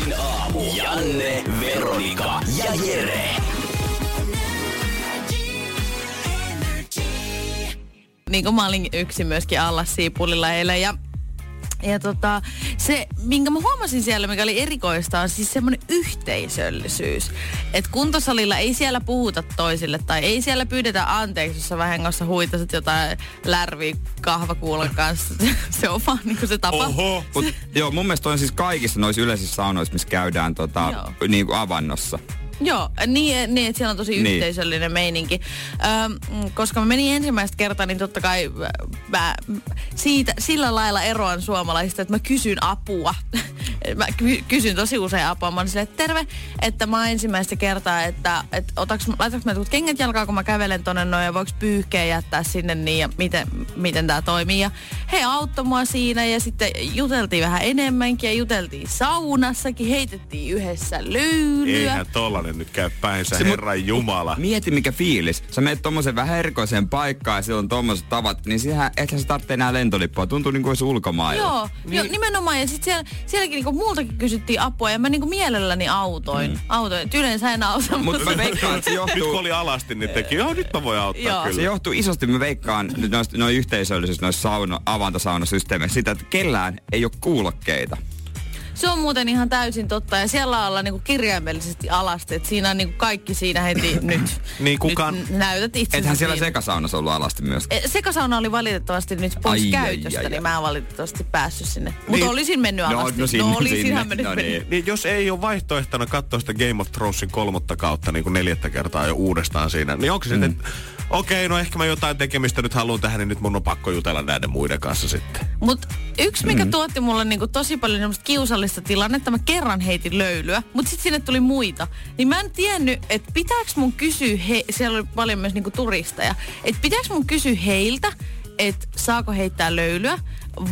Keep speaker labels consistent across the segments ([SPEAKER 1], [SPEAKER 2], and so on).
[SPEAKER 1] Energin aamu. Janne, Veronika ja Jere.
[SPEAKER 2] niin kuin mä olin yksin myöskin alla siipulilla eilen ja ja tota, se, minkä mä huomasin siellä, mikä oli erikoista, on siis semmoinen yhteisöllisyys. Että kuntosalilla ei siellä puhuta toisille tai ei siellä pyydetä anteeksi, jos sä vahingossa huitasit jotain lärviä kahvakuulan kanssa. se on vaan niin kuin se tapa.
[SPEAKER 3] Oho.
[SPEAKER 4] Mut, joo, mun mielestä on siis kaikissa noissa yleisissä saunoissa, missä käydään tota,
[SPEAKER 2] Joo.
[SPEAKER 4] niin kuin avannossa.
[SPEAKER 2] Joo, niin, niin että siellä on tosi
[SPEAKER 4] Niin.
[SPEAKER 2] yhteisöllinen meininki. Öm, koska mä menin ensimmäistä kertaa, niin totta kai mä siitä, sillä lailla eroan suomalaisista, että mä kysyn apua. mä ky- kysyn tosi usein apua. Mä oon silleen, että terve, että mä oon ensimmäistä kertaa, että, että otaks, laitaks mä kengät jalkaan, kun mä kävelen tonne noin, ja voiko pyyhkeä jättää sinne niin, ja miten, miten tää toimii. Ja he auttoi mua siinä, ja sitten juteltiin vähän enemmänkin, ja juteltiin saunassakin, heitettiin yhdessä löylyä.
[SPEAKER 3] Eihän tollanen nyt käy päinsä,
[SPEAKER 4] Se
[SPEAKER 3] Herran Jumala.
[SPEAKER 4] Mieti mikä fiilis. Sä menet tommosen vähän erikoiseen paikkaan ja siellä on tommoset tavat, niin siihen ethän sä tarvitse enää lentolippua. Tuntuu niin kuin olisi ulkomailla.
[SPEAKER 2] Joo, niin. joo, nimenomaan. Ja sitten siellä, sielläkin niinku multakin kysyttiin apua ja mä niinku mielelläni autoin. Mm. autoin. Et yleensä en auta,
[SPEAKER 4] Mutta mä veikkaan, että se
[SPEAKER 3] Nyt kun
[SPEAKER 4] johtuu,
[SPEAKER 3] oli alasti, niin teki, joo nyt mä voin auttaa
[SPEAKER 2] Joo.
[SPEAKER 3] kyllä.
[SPEAKER 4] se johtuu isosti, mä veikkaan nyt noin yhteisöllisyys, noissa sauno, avantosaunasysteemeissä, sitä, että kellään ei ole kuulokkeita.
[SPEAKER 2] Se on muuten ihan täysin totta. Ja siellä ollaan niinku kirjaimellisesti alasti. Et siinä on niinku kaikki siinä heti nyt.
[SPEAKER 3] Niin, kukaan-
[SPEAKER 2] Nyt näytät itse.
[SPEAKER 4] Ethän siellä sekasaunassa ollut alasti myös.
[SPEAKER 2] Sekasauna oli valitettavasti nyt pois
[SPEAKER 4] Ai,
[SPEAKER 2] käytöstä,
[SPEAKER 4] ai, ai.
[SPEAKER 2] niin mä en valitettavasti päässyt sinne. Mutta
[SPEAKER 3] Niin.
[SPEAKER 2] olisin mennyt
[SPEAKER 4] No,
[SPEAKER 2] alasti.
[SPEAKER 4] no sinne,
[SPEAKER 2] no olisin
[SPEAKER 4] sinne.
[SPEAKER 2] mennyt.
[SPEAKER 4] No niin.
[SPEAKER 3] Niin jos ei ole vaihtoehtona katsoa sitä Game of Thronesin kolmotta kautta niin kuin neljättä kertaa jo uudestaan siinä, niin onko se
[SPEAKER 4] Mm.
[SPEAKER 3] sitten, okei, no ehkä mä jotain tekemistä nyt haluan tähän, niin nyt mun on pakko jutella näiden muiden kanssa sitten.
[SPEAKER 2] Mut yksi, mikä mm. tuotti mulle niinku tosi paljon semmoista kiusallista tilannetta, mä kerran heitin löylyä, mutta sitten sinne tuli muita. Niin mä en tiennyt, että pitääkö mun kysyä, he, siellä oli paljon myös niinku turisteja, että pitääkö mun kysyä heiltä, että saako heittää löylyä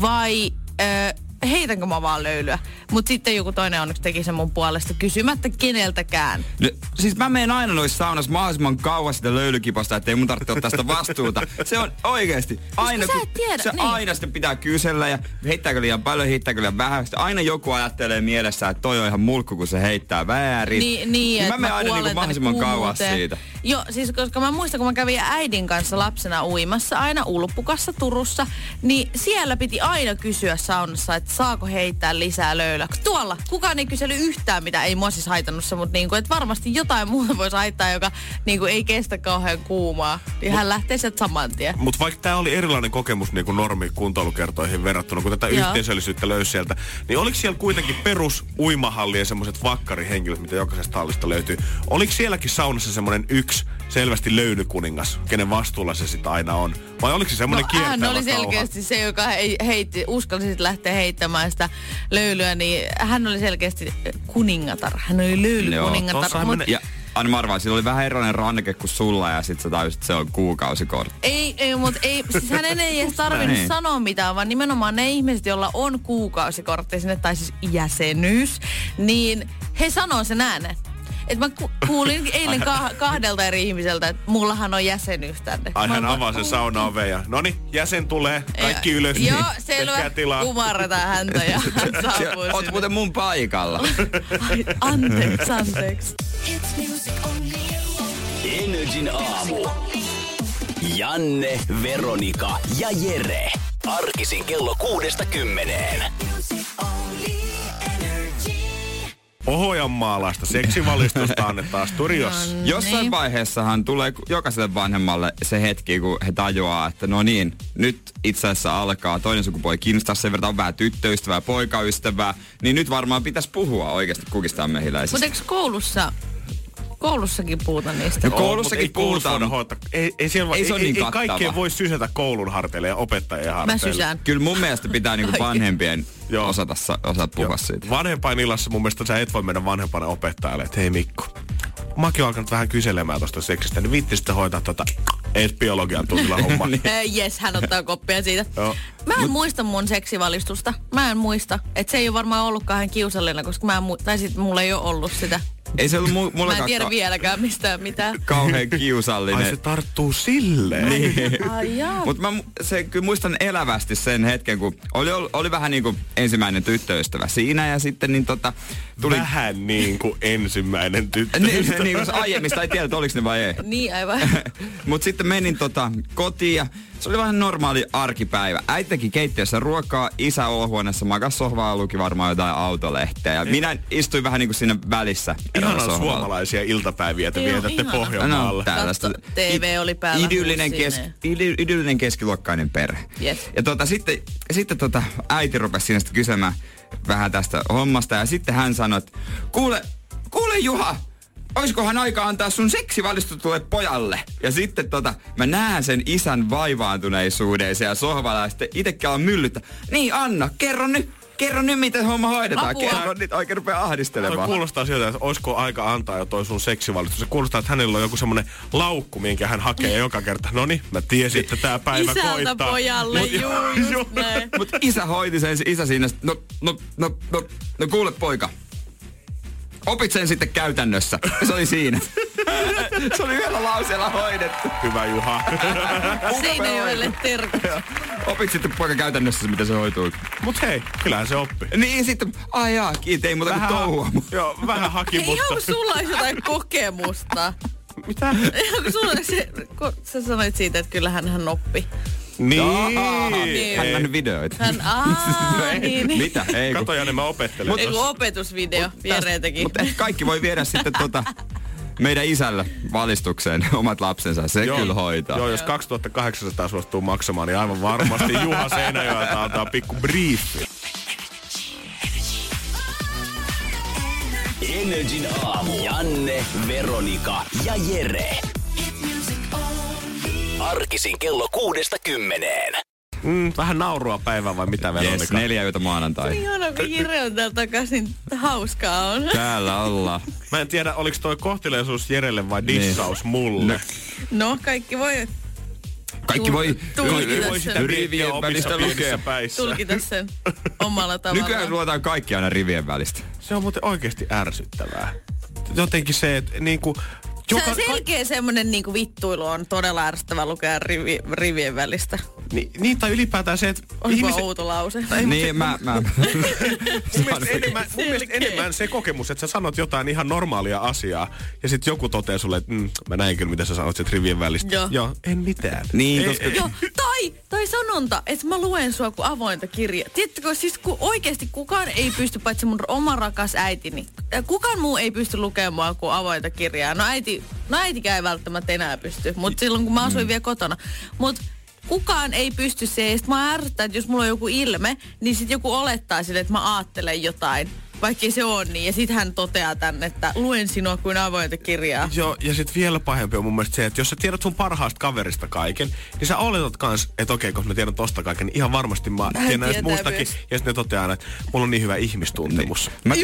[SPEAKER 2] vai... Öö, heitänkö mä vaan löylyä. Mutta sitten joku toinen onneksi teki sen mun puolesta kysymättä keneltäkään.
[SPEAKER 4] No, siis mä menen aina noissa saunassa mahdollisimman kauas sitä löylykiposta, ettei mun tarvitse ottaa sitä vastuuta. Se on oikeesti. Aina,
[SPEAKER 2] sä et tiedä,
[SPEAKER 4] se
[SPEAKER 2] niin.
[SPEAKER 4] aina sitten pitää kysellä ja heittääkö liian paljon, heittääkö liian vähän. Sitten aina joku ajattelee mielessä, että toi on ihan mulkku, kun se heittää väärin.
[SPEAKER 2] Niin, niin
[SPEAKER 4] mä
[SPEAKER 2] että
[SPEAKER 4] menen aina niinku mahdollisimman kauas siitä.
[SPEAKER 2] Joo, siis koska mä muistan, kun mä kävin äidin kanssa lapsena uimassa, aina Ulppukassa Turussa, niin siellä piti aina kysyä saunassa, että saako heittää lisää löylyä. Tuolla kukaan ei kysely yhtään, mitä ei mua siis haitannut se, mutta niinku, että varmasti jotain muuta voisi haittaa, joka niinku ei kestä kauhean kuumaa. Niin hän lähtee sieltä saman tien.
[SPEAKER 3] Mutta vaikka tämä oli erilainen kokemus niin kuin normi kuntoilukertoihin verrattuna, kun tätä
[SPEAKER 2] Joo.
[SPEAKER 3] yhteisöllisyyttä löysi sieltä, niin oliko siellä kuitenkin perus uimahallien semmoiset vakkarihenkilöt, mitä jokaisesta hallista löytyy? Oliko sielläkin saunassa semmoinen yksi selvästi löylykuningas, kenen vastuulla se sitten aina on? Vai oliko se semmoinen
[SPEAKER 2] No,
[SPEAKER 3] kiertävä
[SPEAKER 2] oli
[SPEAKER 3] kauha?
[SPEAKER 2] selkeästi se, joka hei, heitti, uskalsi sitten lähteä heittämään sitä löylyä, niin hän oli selkeästi kuningatar. Hän oli löylykuningatar.
[SPEAKER 3] tossahan
[SPEAKER 2] Mut-
[SPEAKER 3] menee-
[SPEAKER 4] Ja Anna mä arvaan, sillä oli vähän erilainen ranneke kuin sulla ja sit sä tajusit, että se on kuukausikortti.
[SPEAKER 2] Ei, ei mutta ei, siis hänen ei edes tarvinnut
[SPEAKER 4] Niin.
[SPEAKER 2] sanoa mitään, vaan nimenomaan ne ihmiset, joilla on kuukausikortti sinne, tai siis jäsenyys, niin he sanoo sen äänen. Et mä ku- kuulin eilen kah- kahdelta eri ihmiseltä, että mullahan on jäsenyys tänne.
[SPEAKER 3] Ai hän avaa sen sauna oven ja noni, jäsen tulee, kaikki ylös,
[SPEAKER 2] Joo,
[SPEAKER 3] niin
[SPEAKER 2] selvä. Kumarretaan häntä ja hän saapuu
[SPEAKER 4] oot
[SPEAKER 2] sinne.
[SPEAKER 4] muuten mun paikalla.
[SPEAKER 2] Ai, anteeksi, anteeksi.
[SPEAKER 1] Energin aamu. Janne, Veronika ja Jere. Arkisin kello kuudesta kymmeneen.
[SPEAKER 3] Pohjanmaalaista seksivalistusta annetaan studiossa.
[SPEAKER 4] Jossain
[SPEAKER 2] Niin.
[SPEAKER 4] vaiheessahan tulee jokaiselle vanhemmalle se hetki, kun he tajuaa, että no niin, nyt itse asiassa alkaa toinen sukupuoli kiinnostaa sen verran, on vähän tyttöystävää, poikaystävää, niin nyt varmaan pitäisi puhua oikeasti kukistaan mehiläisistä.
[SPEAKER 2] Mutta eikö koulussa Koulussakin puhutaan niistä.
[SPEAKER 4] No, koulussakin
[SPEAKER 3] koulussa
[SPEAKER 4] puhutaan.
[SPEAKER 3] Ei, ei, siellä,
[SPEAKER 4] Ei
[SPEAKER 3] ei,
[SPEAKER 4] se ole
[SPEAKER 3] ei,
[SPEAKER 4] niin
[SPEAKER 3] ei kaikkea voi sysätä koulun harteille ja opettajien
[SPEAKER 2] Mä
[SPEAKER 3] harteille.
[SPEAKER 2] sysään.
[SPEAKER 4] Kyllä mun mielestä pitää niinku vanhempien
[SPEAKER 3] Joo.
[SPEAKER 4] osata, sa- osata puhua
[SPEAKER 3] Joo.
[SPEAKER 4] siitä.
[SPEAKER 3] Vanhempainillassa mun mielestä sä et voi mennä vanhempana opettajalle, että hei Mikko, mäkin oon alkanut vähän kyselemään tosta seksistä, niin viitti sitten hoitaa tota ees biologian tunnilla homma.
[SPEAKER 4] Niin.
[SPEAKER 2] Jes, hän ottaa koppia siitä.
[SPEAKER 3] Joo.
[SPEAKER 2] Mä en muista mun seksivalistusta. Mä en muista. Että se ei ole varmaan ollut kauhean kiusallinen, koska mä en mu- tai sit mulla ei ole ollut sitä.
[SPEAKER 4] Ei se ollut mu-
[SPEAKER 2] Mä en
[SPEAKER 4] mullekaan
[SPEAKER 2] tiedä
[SPEAKER 4] ka-
[SPEAKER 2] vieläkään mistään mitään.
[SPEAKER 4] kauhean
[SPEAKER 3] Ai se
[SPEAKER 4] kiusallinen.
[SPEAKER 3] tarttuu silleen. Niin.
[SPEAKER 2] Ai jaa.
[SPEAKER 4] Mutta mä se, kyllä muistan elävästi sen hetken, kun oli, oli, oli vähän niin kuin ensimmäinen tyttöystävä siinä ja sitten niin tota, tuli...
[SPEAKER 3] Vähän niin kuin ensimmäinen tyttö.
[SPEAKER 4] Niin, niin kuin aiemmista ei tiedä, että oliko ne vai ei.
[SPEAKER 2] Niin aivan.
[SPEAKER 4] Mutta sitten menin tota kotiin ja se oli vähän normaali arkipäivä. Äiti teki keittiössä ruokaa, isä olohuoneessa makas sohvaa luki varmaan jotain autolehteä. Ja minä istuin vähän niin kuin siinä välissä. sohvalla.
[SPEAKER 3] suomalaisia iltapäiviä
[SPEAKER 2] Joo,
[SPEAKER 3] vietätte
[SPEAKER 2] ihana.
[SPEAKER 3] Pohjanmaalla.
[SPEAKER 4] No, tällaista.
[SPEAKER 2] Katso, TV oli päällä,
[SPEAKER 4] Idyllinen, kes, idy, idyllinen keskiluokkainen perhe.
[SPEAKER 2] Yes.
[SPEAKER 4] Ja tota, sitten, sitten tota, äiti rupesi siinä sitten kysymään vähän tästä hommasta. Ja sitten hän sanoi, että kuule, kuule Juha, oiskohan aika antaa sun seksivalistutulle pojalle? Ja sitten tota, mä näen sen isän vaivaantuneisuuden siellä sohvalla ja sitten itsekin alan myllyttä. Niin Anna, kerro nyt, kerro nyt miten homma hoidetaan.
[SPEAKER 2] Apua.
[SPEAKER 4] Kerro nyt, oikein rupeaa
[SPEAKER 3] Toi
[SPEAKER 4] ahdistelemaan.
[SPEAKER 3] kuulostaa siltä, että olisiko aika antaa jo toi sun seksivalistus. Se kuulostaa, että hänellä on joku semmonen laukku, minkä hän hakee joka kerta. No niin, mä tiesin, että tää päivä
[SPEAKER 2] Isältä
[SPEAKER 3] koittaa.
[SPEAKER 2] pojalle,
[SPEAKER 3] Mut-
[SPEAKER 2] juu, just näin.
[SPEAKER 4] Mutta isä hoiti sen, isä siinä, no, no, no, no, no kuule poika. Opit sen sitten käytännössä. Se oli siinä. se oli yhdellä lauseella hoidettu.
[SPEAKER 3] Hyvä Juha.
[SPEAKER 2] Seinäjoelle terkut.
[SPEAKER 4] Opit sitten poika käytännössä, miten se hoituu.
[SPEAKER 3] Mut hei, kyllähän se oppi.
[SPEAKER 4] Niin sitten, ai jaa, kiitos, ei muuta kuin touhua.
[SPEAKER 3] Joo, vähän haki,
[SPEAKER 2] Hei,
[SPEAKER 3] mutta...
[SPEAKER 2] kun sulla olisi jotain kokemusta.
[SPEAKER 3] Mitä?
[SPEAKER 2] Kun sulla se, kun sä sanoit siitä, että kyllähän hän oppi.
[SPEAKER 3] Niin.
[SPEAKER 2] Niin.
[SPEAKER 4] Hän on nähnyt videoita.
[SPEAKER 2] Hän, aa, niin, niin.
[SPEAKER 4] Mitä? Ei.
[SPEAKER 3] Kato Janne, mä opettelen.
[SPEAKER 2] Ei kun
[SPEAKER 3] tossa.
[SPEAKER 2] opetusvideo viereen teki.
[SPEAKER 4] Mutta kaikki voi viedä sitten tota, meidän isällä valistukseen omat lapsensa. Se kyllä hoitaa.
[SPEAKER 3] Joo, jos 2800 suostuu maksamaan, niin aivan varmasti Juha Seinäjoelta antaa pikku briefi.
[SPEAKER 1] Energin aamu. Janne, Veronika ja Jere. Arkisin kello kuudesta kymmeneen.
[SPEAKER 3] Mm, vähän naurua päivää vai mitä Veronika?
[SPEAKER 4] Yes, neljä yötä maanantai.
[SPEAKER 2] Ihana, kun Jire on täällä takaisin. Hauskaa on.
[SPEAKER 4] Täällä ollaan.
[SPEAKER 3] Mä en tiedä, oliko toi kohteliaisuus Jerelle vai dissaus mulle.
[SPEAKER 2] No, kaikki voi
[SPEAKER 4] Kaikki voi,
[SPEAKER 2] Tulkita
[SPEAKER 3] Voi
[SPEAKER 2] sen.
[SPEAKER 3] sitä
[SPEAKER 4] Rivien välistä lukea.
[SPEAKER 3] päissä.
[SPEAKER 2] tulkita sen omalla tavallaan.
[SPEAKER 4] Nykyään luotaan kaikki aina rivien välistä.
[SPEAKER 3] Se on muuten oikeasti ärsyttävää. Jotenkin se, että niinku...
[SPEAKER 2] Se
[SPEAKER 3] Joka,
[SPEAKER 2] on selkeä semmonen niinku vittuilu on todella ärsyttävä lukea rivi, rivien välistä.
[SPEAKER 3] Niin, niin, tai ylipäätään se, että
[SPEAKER 2] Onko
[SPEAKER 3] ihmiset...
[SPEAKER 2] outo lause?
[SPEAKER 4] Niin, mä, mä,
[SPEAKER 3] Mun mielestä, enemmän, mun mielestä enemmän se kokemus, että sä sanot jotain ihan normaalia asiaa ja sitten joku toteaa sulle, että mm, mä näin kyllä, mitä sä sanot sieltä rivien välistä.
[SPEAKER 2] Joo.
[SPEAKER 3] Joo en mitään.
[SPEAKER 4] Niin,
[SPEAKER 3] ei,
[SPEAKER 4] koska-
[SPEAKER 3] ei,
[SPEAKER 2] Joo, tai, tai sanonta, että mä luen sua kuin avointa kirjaa. Tiedättekö, siis kun oikeasti kukaan ei pysty, paitsi mun oma rakas äitini, äh, kukaan muu ei pysty lukemaan kuin avointa kirjaa. No äiti, no äitikään ei välttämättä enää pysty, mutta silloin kun mä asuin
[SPEAKER 4] Mm.
[SPEAKER 2] vielä kotona. Mutta kukaan ei pysty se, ja sit mä ärsyttää, että jos mulla on joku ilme, niin sit joku olettaa sille, että mä ajattelen jotain. Vaikka se on niin. Ja sit hän toteaa tänne, että luen sinua kuin avointa kirjaa.
[SPEAKER 3] Joo, ja sitten vielä pahempi on mun mielestä se, että jos sä tiedät sun parhaasta kaverista kaiken, niin sä oletat kans, että okei, kun mä tiedän tosta kaiken, niin ihan varmasti mä
[SPEAKER 2] Hän
[SPEAKER 3] tiedän näistä
[SPEAKER 2] tietää
[SPEAKER 3] muistakin.
[SPEAKER 2] myös.
[SPEAKER 3] Ja sitten ne toteaa aina, että mulla on niin hyvä ihmistuntemus.
[SPEAKER 4] Mä,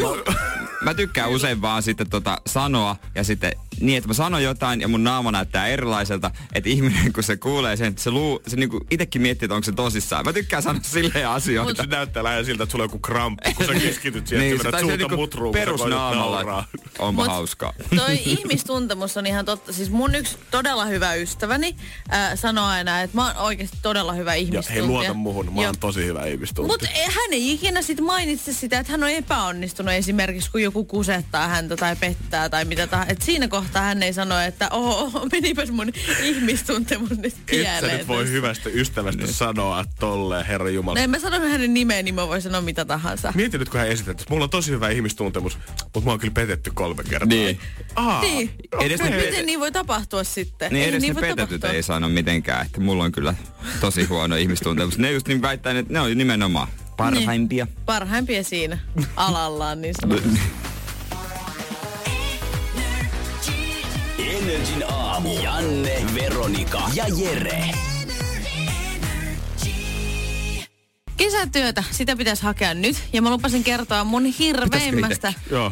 [SPEAKER 4] mä tykkään usein vaan sitten tota sanoa ja sitten niin, että mä sanon jotain ja mun naama näyttää erilaiselta, että ihminen kun se kuulee sen, se, luu, se niinku itekin miettii, että onko se tosissaan. Mä tykkään sanoa silleen asioita.
[SPEAKER 3] Se näyttää lähinnä siltä, että sulla on joku kramppi, kun sä keskityt siihen,
[SPEAKER 4] niin,
[SPEAKER 3] että
[SPEAKER 4] se,
[SPEAKER 3] sä suuta
[SPEAKER 4] niinku
[SPEAKER 3] mutruun, kun sä koetat
[SPEAKER 4] perusnaamalla, onpa
[SPEAKER 2] Mut
[SPEAKER 4] hauskaa.
[SPEAKER 2] Toi ihmistuntemus on ihan totta. Siis mun yksi todella hyvä ystäväni äh, sanoo aina, että mä oon oikeasti todella hyvä
[SPEAKER 3] Ja
[SPEAKER 2] ihmistuntija.
[SPEAKER 3] hei, luota muhun, mä oon tosi hyvä ihmistuntija.
[SPEAKER 2] Mutta hän ei ikinä sit mainitse sitä, että hän on epäonnistunut esimerkiksi, kun joku kusettaa häntä tai pettää tai mitä tahansa. Et siinä kohtaa hän ei sano, että oho, menipäs mun ihmistuntemus nyt
[SPEAKER 3] Et sä
[SPEAKER 2] pieleen.
[SPEAKER 3] nyt voi hyvästä ystävästä sanoa tolleen, herra Jumala.
[SPEAKER 2] No en mä sano hänen nimeen, niin mä voin sanoa mitä tahansa.
[SPEAKER 3] Mieti nyt, kun hän esittää, että mulla on tosi hyvä ihmistuntemus, mutta mä oon kyllä petetty kolme kertaa.
[SPEAKER 4] Niin.
[SPEAKER 3] Aa,
[SPEAKER 2] Niin.
[SPEAKER 4] Edes ne pete-
[SPEAKER 2] miten niin voi tapahtua sitten?
[SPEAKER 4] Niin
[SPEAKER 2] Ei
[SPEAKER 4] edes ne
[SPEAKER 2] voi
[SPEAKER 4] petetyt
[SPEAKER 2] tapahtua.
[SPEAKER 4] ei sano mitenkään, että mulla on kyllä tosi huono ihmistuntemus. Ne just niin väittää, että ne on nimenomaan parhaimpia.
[SPEAKER 2] Parhaimpia siinä alallaan niin sanotusti.
[SPEAKER 1] Energin aamu. Janne, Veronika ja Jere.
[SPEAKER 2] Kesätyötä, sitä pitäisi hakea nyt. Ja mä lupasin kertoa mun hirveimmästä...
[SPEAKER 3] Joo.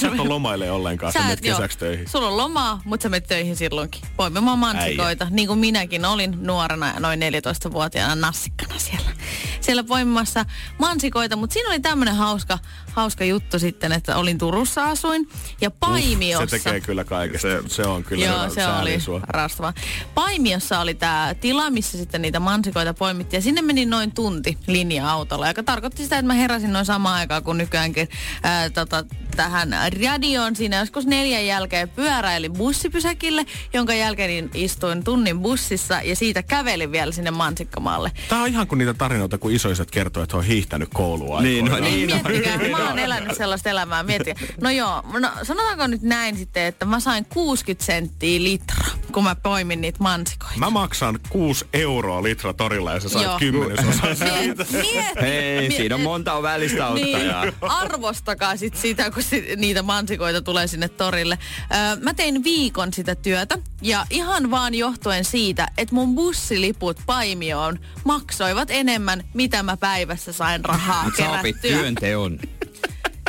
[SPEAKER 3] Sä et ole lomaille ollenkaan, sä,
[SPEAKER 2] Sä
[SPEAKER 3] menet
[SPEAKER 2] et, joo.
[SPEAKER 3] kesäksi töihin.
[SPEAKER 2] Sulla on lomaa, mutta sä menet töihin silloinkin. Poimimaan mansikoita, niin kuin minäkin olin nuorena ja noin 14-vuotiaana nassikkana siellä. Siellä poimimassa mansikoita, mutta siinä oli tämmöinen hauska, hauska juttu sitten, että olin Turussa asuin ja Paimiossa...
[SPEAKER 3] Se tekee kyllä kaikesta. Se, se on kyllä
[SPEAKER 2] Joo,
[SPEAKER 3] hyvä.
[SPEAKER 2] se oli
[SPEAKER 3] sua.
[SPEAKER 2] rastava. Paimiossa oli tämä tila, missä sitten niitä mansikoita poimittiin. Ja sinne meni noin tunti linja-autolla, joka tarkoitti sitä, että mä heräsin noin samaan aikaan kuin nykyäänkin ää, tota, tähän radioon. Siinä joskus neljän jälkeen pyöräilin bussipysäkille, jonka jälkeen niin istuin tunnin bussissa ja siitä kävelin vielä sinne mansikkamaalle.
[SPEAKER 3] Tää on ihan kuin niitä tarinoita, kun isoiset kertoo, että he on hiihtänyt koulua.
[SPEAKER 4] Niin, no
[SPEAKER 2] Niin,
[SPEAKER 4] niin.
[SPEAKER 2] miettikää, mä oon elänyt sellaista elämää, miettikää. No joo, no sanotaanko nyt näin sitten, että mä sain 60 senttiä litra, kun mä poimin niitä mansikoita.
[SPEAKER 3] Mä maksan 6 euroa litra torilla ja sä saat kymmenesosan
[SPEAKER 2] miet,
[SPEAKER 4] Hei,
[SPEAKER 2] miet-
[SPEAKER 4] siinä on monta välistä ottajaa.
[SPEAKER 2] Niin, arvostakaa sit sitä, kun sit, niitä mansikoita tulee sinne torille. Öö, mä tein viikon sitä työtä ja ihan vaan johtuen siitä, että mun bussiliput Paimioon maksoivat enemmän, mitä mä päivässä sain rahaa
[SPEAKER 4] sä opit työnteon.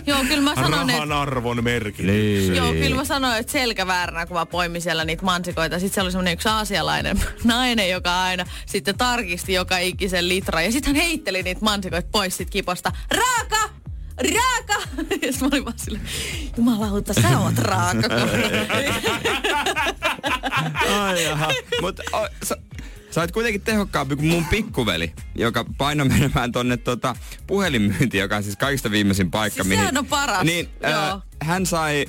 [SPEAKER 2] Joo, kyllä mä sanoin, että
[SPEAKER 3] Rahan arvon merkitys.
[SPEAKER 4] Niin.
[SPEAKER 2] Joo, kyllä mä sanoin, että selkävääränä, kun mä poimin siellä niitä mansikoita. Sitten siellä oli semmoinen yksi aasialainen nainen, joka aina sitten tarkisti joka ikisen litra. Ja sitten hän heitteli niitä mansikoita pois sit kiposta. Raaka! Raaka! Ja sitten mä olin vaan silleen, jumalauta, sä oot raaka.
[SPEAKER 4] Ai jaha. Mut o, sä, sä oot kuitenkin tehokkaampi kuin mun pikkuveli, joka paino menemään tonne tota puhelinmyyntiin, joka on siis kaikista viimeisin paikka.
[SPEAKER 2] Siis sehän on paras,
[SPEAKER 4] Niin,
[SPEAKER 2] joo.
[SPEAKER 4] äh, hän sai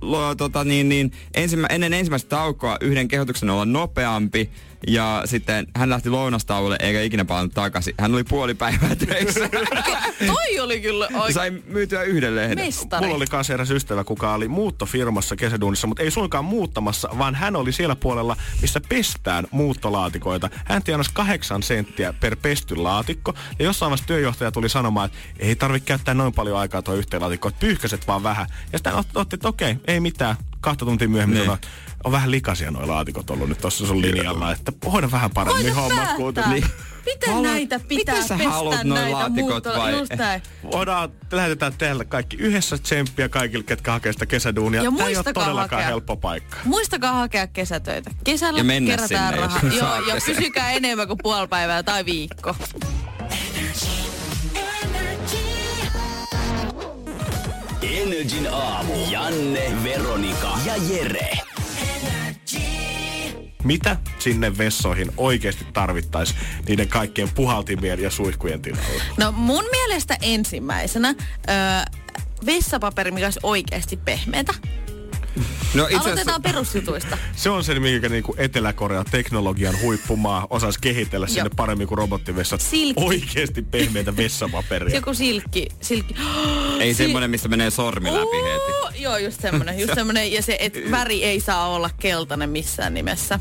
[SPEAKER 4] lo, tota, niin, niin, ensimmä, ennen ensimmäistä taukoa yhden kehotuksen olla nopeampi ja sitten hän lähti lounastauolle eikä ikinä palannut takaisin. Hän oli puoli päivää töissä.
[SPEAKER 2] Toi oli kyllä oikein
[SPEAKER 4] sai myytyä yhden lehden.
[SPEAKER 2] mestari.
[SPEAKER 3] Mulla oli kanssa eräs ystävä, kuka oli muuttofirmassa kesäduunissa, mutta ei suinkaan muuttamassa, vaan hän oli siellä puolella, missä pestään muuttolaatikoita. Hän tienasi kahdeksan senttiä per pesty laatikko. Ja jossain vaiheessa työjohtaja tuli sanomaan, että ei tarvitse käyttää noin paljon aikaa tuo yhteen laatikkoon, että pyyhkäset vaan vähän. Ja sitten otti, että okei, ei mitään. Kahta tuntia myöhemmin
[SPEAKER 4] Niin.
[SPEAKER 3] sanoi, on vähän likaisia nuo laatikot ollut nyt tuossa sun linjalla, että hoida vähän paremmin hommat kuitenkin.
[SPEAKER 4] Niin.
[SPEAKER 2] Miten
[SPEAKER 4] Haluat-
[SPEAKER 2] näitä pitää
[SPEAKER 4] miten sä
[SPEAKER 2] pestä näitä
[SPEAKER 4] laatikot vai-
[SPEAKER 2] Just näin.
[SPEAKER 3] Voidaan, lähetetään teille kaikki yhdessä tsemppiä kaikille, ketkä hakee sitä kesäduunia.
[SPEAKER 2] Ja
[SPEAKER 3] Tämä ei ole todellakaan
[SPEAKER 2] hakea.
[SPEAKER 3] helppo paikka.
[SPEAKER 2] Muistakaa hakea kesätöitä. Kesällä
[SPEAKER 4] Ja mennä
[SPEAKER 2] kerätään
[SPEAKER 4] sinne, jos
[SPEAKER 2] rahaa. Joo,
[SPEAKER 4] saatte
[SPEAKER 2] ja pysykää enemmän kuin puoli päivää tai viikko.
[SPEAKER 1] Energin aamu. Janne, Veronika ja Jere.
[SPEAKER 3] Mitä sinne vessoihin oikeasti tarvittaisiin niiden kaikkien puhaltimien ja suihkujen tilalle?
[SPEAKER 2] No mun mielestä ensimmäisenä öö, vessapaperi, mikä olisi oikeasti pehmeätä.
[SPEAKER 4] No itse
[SPEAKER 2] Aloitetaan perusjutuista.
[SPEAKER 3] Se on se, minkä niinku Etelä-Korea teknologian huippumaa osaisi kehitellä sinne
[SPEAKER 2] Joo.
[SPEAKER 3] paremmin kuin robottivessat.
[SPEAKER 2] Silkki.
[SPEAKER 3] Oikeasti pehmeitä vessapaperia.
[SPEAKER 2] Joku silkki. silkki.
[SPEAKER 4] ei
[SPEAKER 2] Si-
[SPEAKER 4] semmonen, mistä menee sormi läpi heti.
[SPEAKER 2] Oo, Joo, just semmonen. Just semmonen. Ja se, että väri ei saa olla keltainen missään nimessä.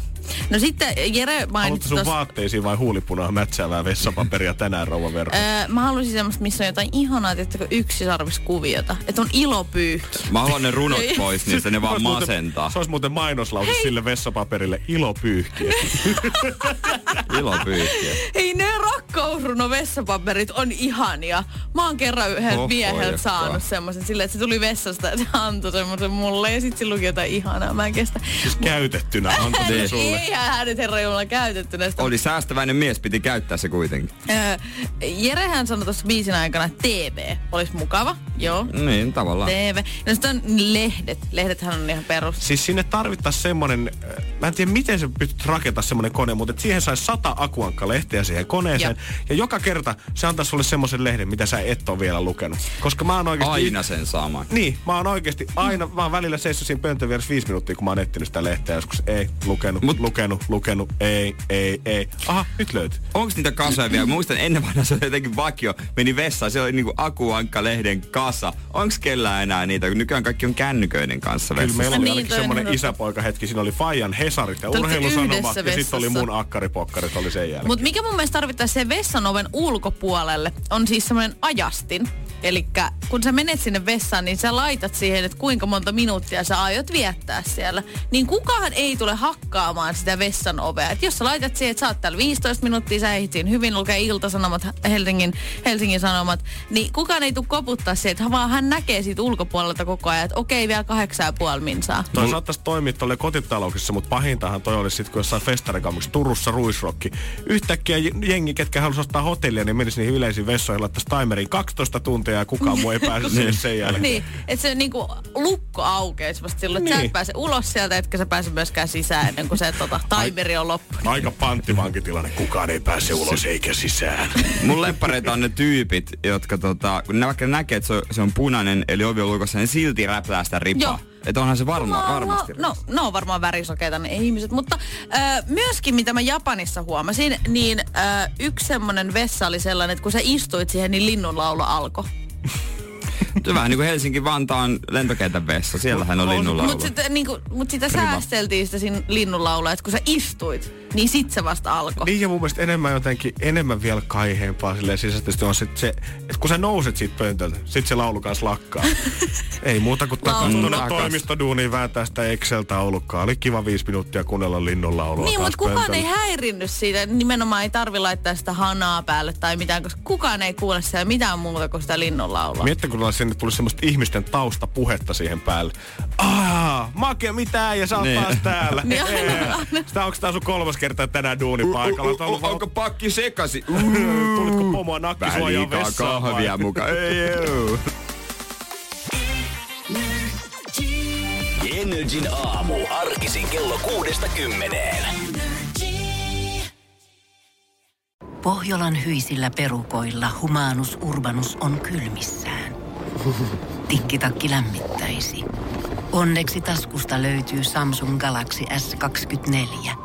[SPEAKER 2] No sitten Jere
[SPEAKER 3] Haluatko
[SPEAKER 2] mainitsi
[SPEAKER 3] sun
[SPEAKER 2] tuossa...
[SPEAKER 3] vaatteisiin vai huulipunaa mätsäävää vessapaperia tänään, rouva Vero?
[SPEAKER 2] Öö, mä haluaisin semmoista, missä on jotain ihanaa, että yksisarviskuviota. Että on ilopyyhki.
[SPEAKER 4] Mä haluan ne runot pois, niin se ne vaan masentaa.
[SPEAKER 3] Se olisi muuten mainoslause sille vessapaperille ilopyyhkiä.
[SPEAKER 4] Ilo pyyhkiä.
[SPEAKER 2] Ei ne rakkausruno vessapaperit on ihania. Mä oon kerran yhdeltä
[SPEAKER 4] Oho,
[SPEAKER 2] mieheltä saanut semmoisen silleen, että se tuli vessasta ja se antoi semmoisen mulle ja sitten se luki jotain ihanaa. Mä en kestä.
[SPEAKER 3] siis käytettynä antoi
[SPEAKER 4] Niin.
[SPEAKER 3] Sen sulle.
[SPEAKER 2] Ei hänet herra Jumala käytettynä sitä.
[SPEAKER 4] Oli säästäväinen mies, piti käyttää se kuitenkin.
[SPEAKER 2] Öö, Jerehän sanoi tuossa biisin aikana, että TV olisi mukava. Joo.
[SPEAKER 4] Niin, tavallaan.
[SPEAKER 2] TV. No sitten on lehdet. Lehdethän on ihan perus.
[SPEAKER 3] Siis sinne tarvittaisiin semmonen, äh, mä en tiedä miten se pystyt rakentamaan semmonen kone, mutta et siihen saisi sata akuankka-lehteä siihen koneeseen.
[SPEAKER 2] Joo.
[SPEAKER 3] Ja joka kerta se antaisi sulle semmoisen lehden, mitä sä et ole vielä lukenut. Koska mä oon oikeasti...
[SPEAKER 4] Aina sen sama.
[SPEAKER 3] Niin, mä oon oikeasti aina, mä oon välillä seissyt siinä pöntön vieressä viisi minuuttia, kun mä oon etsinyt sitä lehteä joskus. Ei, lukenut,
[SPEAKER 4] Mut-
[SPEAKER 3] lukenut, lukenut, ei, ei, ei. Aha, nyt löytyy.
[SPEAKER 4] Onks niitä kasoja vielä? Muistan ennen vanha se oli jotenkin vakio. Meni vessaan, se oli niinku akuankka-lehden kasa. Onks kellään enää niitä? Kun nykyään kaikki on kännyköiden kanssa
[SPEAKER 3] Kyllä
[SPEAKER 4] vessassa.
[SPEAKER 3] meillä oli
[SPEAKER 2] Niin, totta.
[SPEAKER 3] isäpoika hetki. Siinä oli Fajan Hesarit ja
[SPEAKER 2] Te olitte
[SPEAKER 3] urheilusanoma.
[SPEAKER 2] yhdessä
[SPEAKER 3] Ja sitten oli mun akkaripokkarit oli sen jälkeen.
[SPEAKER 2] Mutta mikä mun mielestä tarvittaisiin sen vessan oven ulkopuolelle, on siis semmoinen ajastin. Eli kun sä menet sinne vessaan, niin sä laitat siihen, että kuinka monta minuuttia sä aiot viettää siellä. Niin kukaan ei tule hakkaamaan sitä vessan ovea. Et jos sä laitat siihen, että sä oot täällä 15 minuuttia, sä ehdit siinä hyvin lukee iltasanomat, Helsingin, Helsingin Sanomat, niin kukaan ei tule koputtaa siihen, että vaan hän näkee siitä ulkopuolelta koko ajan, että okei, vielä kahdeksan ja puoli minsaa.
[SPEAKER 3] Toi saattaisi toimia tuolle kotitalouksissa, mutta pahintahan toi olisi sitten, kun jossain festarikamuksessa Turussa ruisrokki. Yhtäkkiä jengi, ketkä halusi ostaa hotellia, niin menisi niihin yleisiin vessoihin, laittaisi timeriin 12 tuntia ja kukaan muu ei pääse sen jälkeen.
[SPEAKER 2] Niin, että se niinku lukko aukeisi vasta silloin, että niin. sä et pääse ulos sieltä, etkä sä pääse myöskään sisään ennen kuin se tota, timeri on loppu.
[SPEAKER 3] Aika panttivankitilanne, kukaan ei pääse ulos eikä sisään.
[SPEAKER 4] Mun leppareita on ne tyypit, jotka tota, kun ne vaikka näkee, että se on, se on punainen, eli ovi on lukossa, niin silti räplää sitä ripaa.
[SPEAKER 2] Joo.
[SPEAKER 4] Että onhan se varma,
[SPEAKER 2] No,
[SPEAKER 4] varmasti.
[SPEAKER 2] No, no, ne on varmaan värisokeita ne ihmiset, mutta ö, myöskin mitä mä Japanissa huomasin, niin ö, yksi semmonen vessa oli sellainen, että kun sä istuit siihen, niin linnunlaulu alkoi.
[SPEAKER 4] Vähän niin kuin Helsinki-Vantaan lentokentän vessa. Siellähän on linnunlaulu.
[SPEAKER 2] Mutta sitä, niinku, mut sitä säästeltiin sitä siinä linnunlaulua, että kun sä istuit, niin sit se vasta alkoi.
[SPEAKER 3] Niin ja mun mielestä enemmän jotenkin, enemmän vielä kaiheempaa silleen sisäisesti on sit se, että kun sä nouset siitä pöntöltä, sit se laulu kanssa lakkaa. Ei muuta kuin
[SPEAKER 4] takas.
[SPEAKER 3] toimistoduuniin vääntää sitä Excel-taulukkaa. Oli kiva viisi minuuttia kuunnella linnun laulua
[SPEAKER 2] Niin, mutta kukaan
[SPEAKER 3] pöntöltä.
[SPEAKER 2] ei häirinnyt siitä. Nimenomaan ei tarvi laittaa sitä hanaa päälle tai mitään, koska kukaan ei kuule siellä mitään muuta kuin sitä linnunlaulua.
[SPEAKER 3] Miettä, kun sinne tuli semmoista ihmisten taustapuhetta siihen päälle. Aa, Make, mitä ja sä oot
[SPEAKER 4] Niin.
[SPEAKER 3] taas täällä.
[SPEAKER 2] Niin, aina, aina.
[SPEAKER 3] Sitä onko tää sun kolmas kerta tänään duunipaikalla?
[SPEAKER 4] U- u- u- Onko pakki sekasi?
[SPEAKER 3] Tulitko pomoa
[SPEAKER 4] Vähän
[SPEAKER 3] nakkisuojaa
[SPEAKER 4] liikaa
[SPEAKER 3] vessaan vai?
[SPEAKER 4] kahvia mukaan. Ei, joo.
[SPEAKER 1] Energin aamu. Arkisin kello kuudesta kymmeneen.
[SPEAKER 5] Pohjolan hyisillä perukoilla humanus urbanus on kylmissään. Tikkitakki lämmittäisi. Onneksi taskusta löytyy Samsung Galaxy S24